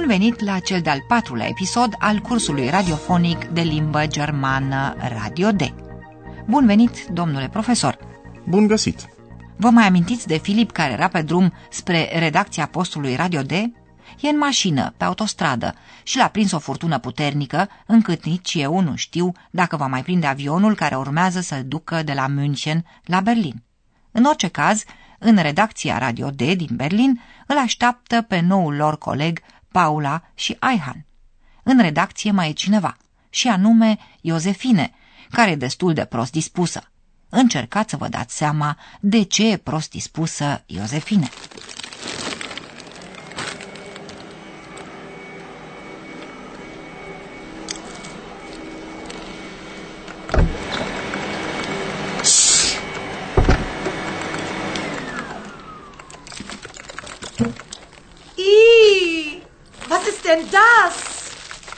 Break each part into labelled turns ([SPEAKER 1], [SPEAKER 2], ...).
[SPEAKER 1] Bun venit la cel de-al patrulea episod al cursului radiofonic de limbă germană Radio D. Bun venit, domnule profesor!
[SPEAKER 2] Bun găsit!
[SPEAKER 1] Vă mai amintiți de Filip care era pe drum spre redacția postului Radio D? E în mașină, pe autostradă, și l-a prins o furtună puternică, încât nici eu nu știu dacă va mai prinde avionul care urmează să-l ducă de la München la Berlin. În orice caz, în redacția Radio D din Berlin, îl așteaptă pe noul lor coleg Paula și Aihan. În redacție mai e cineva, și anume Iosefine, care e destul de prost dispusă. Încercați să vă dați seama de ce e prost dispusă Iosefine.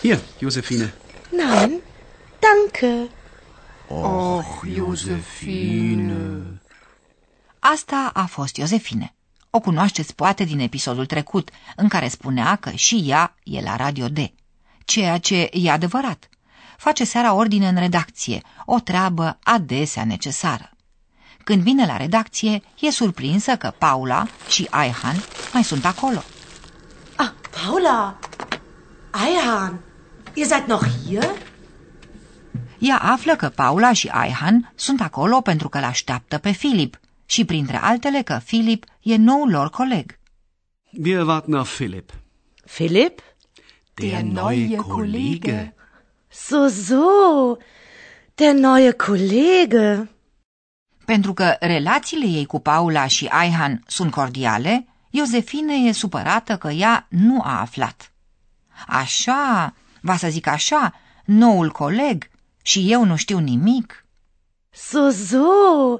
[SPEAKER 3] Hier, Josephine.
[SPEAKER 4] Nein, danke.
[SPEAKER 5] Och, Josephine.
[SPEAKER 1] Asta a fost Iosefine. O cunoașteți poate din episodul trecut, în care spunea că și ea e la Radio D. Ceea ce e adevărat. Face seara ordine în redacție, o treabă adesea necesară. Când vine la redacție, e surprinsă că Paula și Aihan mai sunt acolo.
[SPEAKER 4] Ah, Paula. Eihan, ihr seid noch hier?
[SPEAKER 1] Ea află că Paula și Aihan sunt acolo pentru că l-așteaptă pe Filip și printre altele că Filip e noul lor coleg.
[SPEAKER 3] Wir warten auf Philipp.
[SPEAKER 4] Philipp?
[SPEAKER 5] Der neue Kollege.
[SPEAKER 4] So, so. Der neue Kollege.
[SPEAKER 1] Pentru că relațiile ei cu Paula și Aihan sunt cordiale, Iosefine e supărată că ea nu a aflat. Așa, va să zic așa, noul coleg și eu nu știu nimic.
[SPEAKER 4] So, so.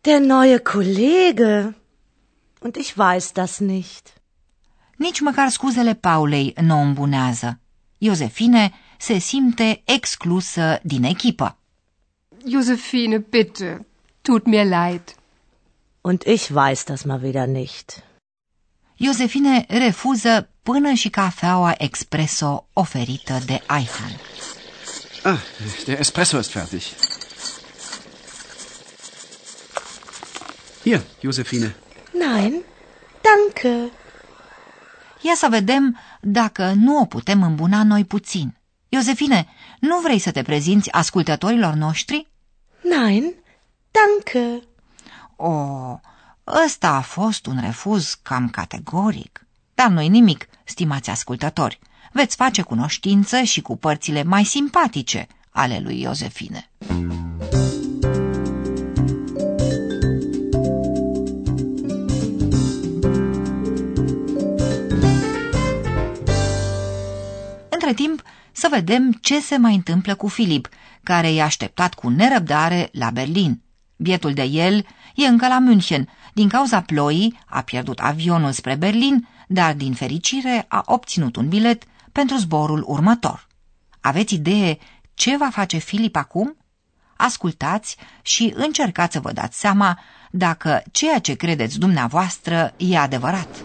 [SPEAKER 4] Der neue Kollege. Und ich weiß das nicht.
[SPEAKER 1] Nici măcar scuzele Paulei nu o îmbunează. Iosefine se simte exclusă din echipă.
[SPEAKER 5] Josephine, bitte. Tut mir leid.
[SPEAKER 4] Und ich weiß das mal wieder nicht.
[SPEAKER 1] Iosefine refuză până și cafeaua expreso oferită de Aihan.
[SPEAKER 3] Ah, der Espresso ist fertig. Hier, Josephine.
[SPEAKER 4] Nein, danke.
[SPEAKER 1] Ia să vedem dacă nu o putem îmbuna noi puțin. Iosefine, nu vrei să te prezinți ascultătorilor noștri?
[SPEAKER 4] Nein, danke.
[SPEAKER 1] O, ăsta a fost un refuz cam categoric. Dar nu-i nimic, stimați ascultători. Veți face cunoștință și cu părțile mai simpatice ale lui Iosefine. Între timp, să vedem ce se mai întâmplă cu Filip, care i-a așteptat cu nerăbdare la Berlin. Bietul de el e încă la München. Din cauza ploii a pierdut avionul spre Berlin, dar din fericire a obținut un bilet pentru zborul următor. Aveți idee ce va face Filip acum? Ascultați și încercați să vă dați seama dacă ceea ce credeți dumneavoastră e adevărat.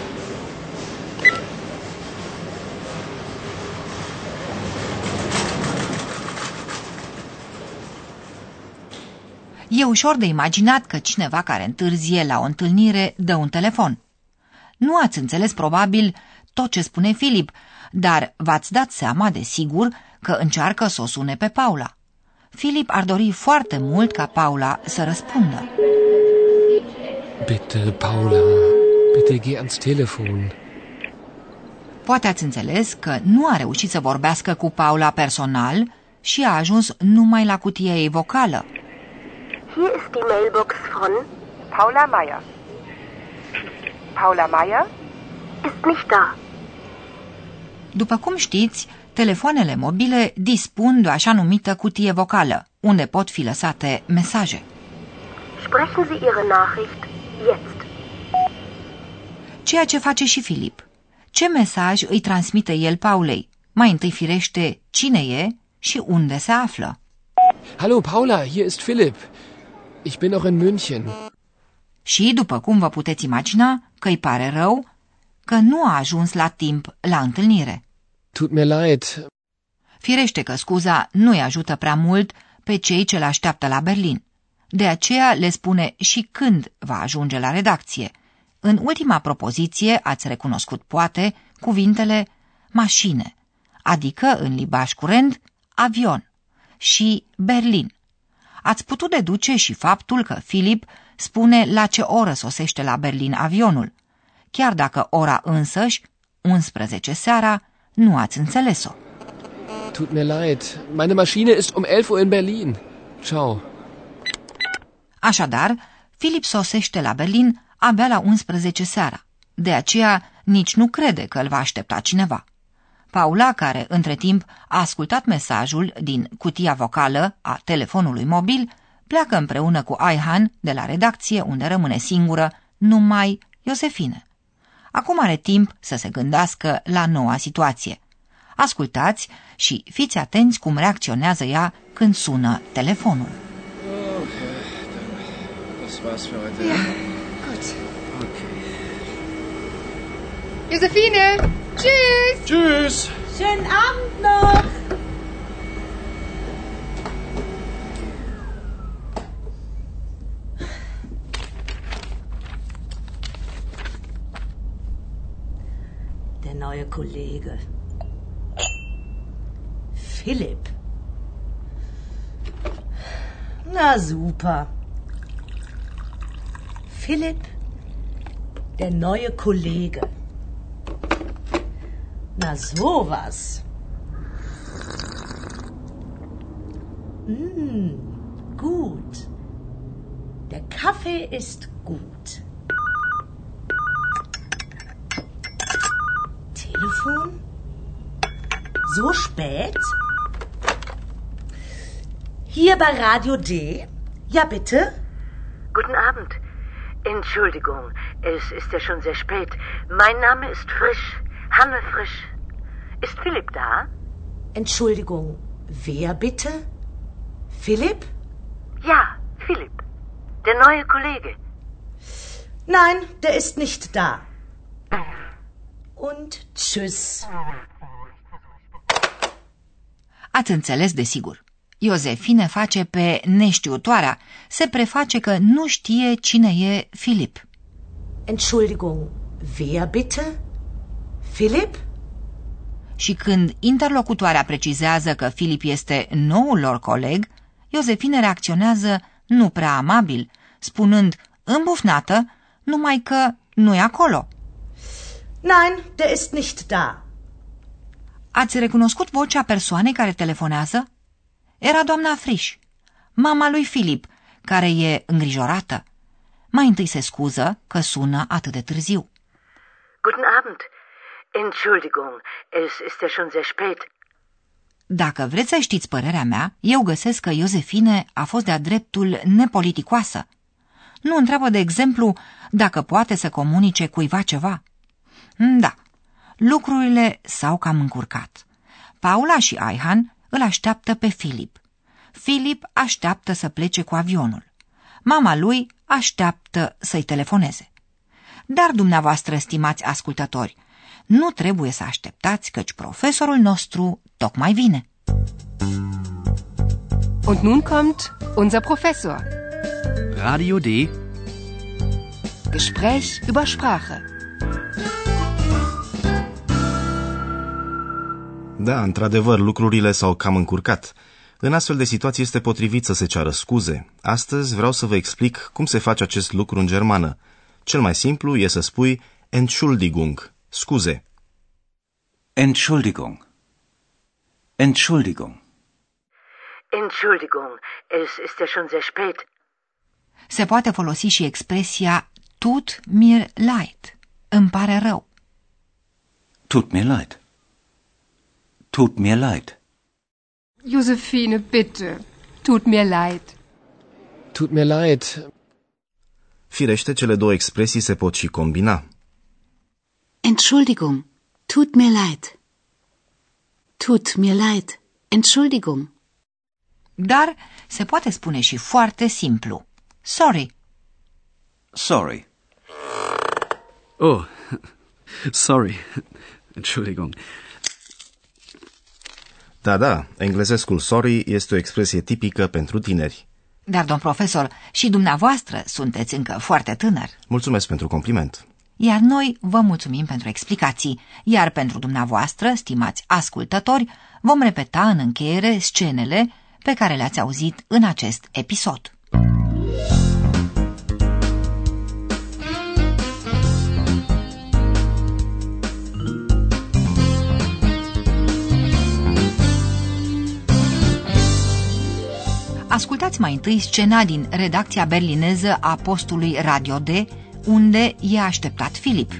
[SPEAKER 1] E ușor de imaginat că cineva care întârzie la o întâlnire dă un telefon. Nu ați înțeles probabil tot ce spune Filip, dar v-ați dat seama, de sigur, că încearcă să o sune pe Paula. Filip ar dori foarte mult ca Paula să răspundă.
[SPEAKER 2] Bitte, Paula. Bitte geh ans Telefon.
[SPEAKER 1] Poate ați înțeles că nu a reușit să vorbească cu Paula personal și a ajuns numai la cutia ei vocală.
[SPEAKER 6] Hier ist die Mailbox von Paula Meier. Paula Meier ist nicht da.
[SPEAKER 1] După cum știți, telefoanele mobile dispun de o așa numită cutie vocală, unde pot fi lăsate mesaje.
[SPEAKER 6] Sprechen Sie Ihre Nachricht jetzt.
[SPEAKER 1] Ceea ce face și Filip. Ce mesaj îi transmite el Paulei? Mai întâi firește cine e și unde se află.
[SPEAKER 2] Hallo, Paula, hier ist Philipp. Ich bin noch in München.
[SPEAKER 1] Și, după cum vă puteți imagina, că îi pare rău că nu a ajuns la timp la întâlnire.
[SPEAKER 2] Tut mir leid.
[SPEAKER 1] Firește că scuza nu îi ajută prea mult pe cei ce l-așteaptă la Berlin. De aceea le spune și când va ajunge la redacție. În ultima propoziție ați recunoscut, poate, cuvintele mașine, adică, în limbaj curent, avion și Berlin. Ați putut deduce și faptul că Filip spune la ce oră sosește la Berlin avionul, chiar dacă ora însăși, 11 seara, nu ați înțeles-o.
[SPEAKER 2] Tut mir leid. Meine Maschine ist um 11 Uhr in Berlin. Ciao.
[SPEAKER 1] Așadar, Filip sosește la Berlin abia la 11 seara. De aceea nici nu crede că îl va aștepta cineva. Paula, care între timp a ascultat mesajul din cutia vocală a telefonului mobil, pleacă împreună cu Aihan de la redacție, unde rămâne singură numai Iosefine. Acum are timp să se gândească la noua situație. Ascultați și fiți atenți cum reacționează ea când sună telefonul.
[SPEAKER 3] Das war's für heute.
[SPEAKER 5] Ja, gut. Josephine, tschüss.
[SPEAKER 3] Tschüss.
[SPEAKER 4] Schönen Abend noch. Der neue Kollege. Philipp. Na super. Philipp, der neue Kollege. Na sowas. Mm, gut. Der Kaffee ist gut. Telefon? So spät? Hier bei Radio D? Ja, bitte?
[SPEAKER 6] Guten Abend. Entschuldigung, es ist ja schon sehr spät. Mein Name ist Frisch, Hanne Frisch. Ist Philipp da?
[SPEAKER 4] Entschuldigung, wer bitte? Philipp?
[SPEAKER 6] Ja, Philipp. Der neue Kollege.
[SPEAKER 4] Nein, der ist nicht da. Und tschüss.
[SPEAKER 1] Ați înțeles, desigur. Iosefine face pe neștiutoarea, se preface că nu știe cine e Filip.
[SPEAKER 4] Entschuldigung, wer bitte? Philipp?
[SPEAKER 1] Și când interlocutoarea precizează că Filip este noul lor coleg, Iosefine reacționează nu prea amabil, spunând îmbufnată, numai că nu e acolo.
[SPEAKER 4] Nein, der ist nicht da.
[SPEAKER 1] Ați recunoscut vocea persoanei care telefonează? Era doamna Friș, mama lui Filip, care e îngrijorată. Mai întâi se scuză că sună atât de târziu.
[SPEAKER 6] Guten Abend. Entschuldigung, es ist ja schon sehr spät.
[SPEAKER 1] Dacă vreți să știți părerea mea, eu găsesc că Iosefine a fost de-a dreptul nepoliticoasă. Nu întreabă, de exemplu, dacă poate să comunice cuiva ceva. Da, lucrurile s-au cam încurcat. Paula și Aihan îl așteaptă pe Filip. Filip așteaptă să plece cu avionul. Mama lui așteaptă să-i telefoneze. Dar dumneavoastră, stimați ascultători, nu trebuie să așteptați căci profesorul nostru tocmai vine.
[SPEAKER 5] Und nun kommt unser Professor.
[SPEAKER 3] Radio D.
[SPEAKER 5] Gespräch über Sprache.
[SPEAKER 7] Da, într-adevăr, lucrurile s-au cam încurcat. În astfel de situații este potrivit să se ceară scuze. Astăzi vreau să vă explic cum se face acest lucru în germană. Cel mai simplu e să spui Entschuldigung, scuze.
[SPEAKER 8] Entschuldigung. Entschuldigung.
[SPEAKER 6] Entschuldigung, es ist ja schon sehr spät.
[SPEAKER 1] Se poate folosi și expresia tut mir leid, îmi pare rău.
[SPEAKER 8] Tut mir leid. Tut mir leid.
[SPEAKER 5] Josephine, bitte. Tut mir leid.
[SPEAKER 2] Tut mir leid.
[SPEAKER 7] Firește, cele două expresii se pot și combina.
[SPEAKER 9] Entschuldigung, tut mir leid. Tut mir leid. Entschuldigung.
[SPEAKER 1] Dar se poate spune și foarte simplu. Sorry.
[SPEAKER 8] Sorry.
[SPEAKER 3] Oh, sorry. Entschuldigung.
[SPEAKER 7] Da, da, englezescul sorry este o expresie tipică pentru tineri.
[SPEAKER 1] Dar, domn profesor, și dumneavoastră sunteți încă foarte tânăr.
[SPEAKER 7] Mulțumesc pentru compliment.
[SPEAKER 1] Iar noi vă mulțumim pentru explicații, iar pentru dumneavoastră, stimați ascultători, vom repeta în încheiere scenele pe care le-ați auzit în acest episod. Ascultați mai întâi scena din redacția berlineză a postului Radio D, unde e așteptat Filip.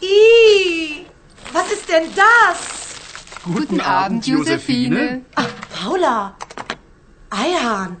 [SPEAKER 4] Ih, was ist denn das?
[SPEAKER 5] Guten Abend, Josephine.
[SPEAKER 4] Ach, Paula. Eihahn,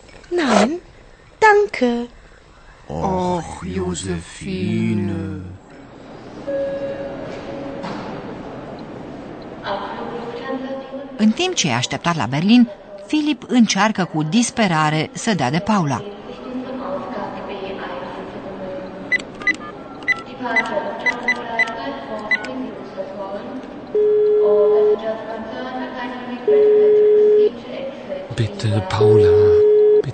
[SPEAKER 4] Nein, danke.
[SPEAKER 5] Och, Josephine.
[SPEAKER 1] În timp ce e așteptat la Berlin, Filip încearcă cu disperare să dea de Paula.
[SPEAKER 10] sich unserem Ausgang B1 zu bemühen. Departure Lufthansa Flight 540 is verfolgen. All passengers concerned are kindly requested to proceed to exit.
[SPEAKER 2] Bitte, Paula.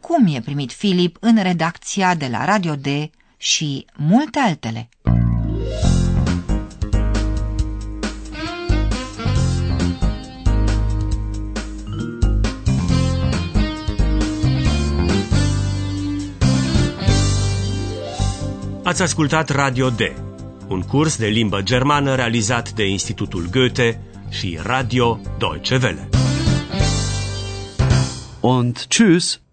[SPEAKER 1] cum e primit Filip în redacția de la Radio D și multe altele.
[SPEAKER 11] Ați ascultat Radio D, un curs de limbă germană realizat de Institutul Goethe și Radio Deutsche Welle.
[SPEAKER 3] Und tschüss.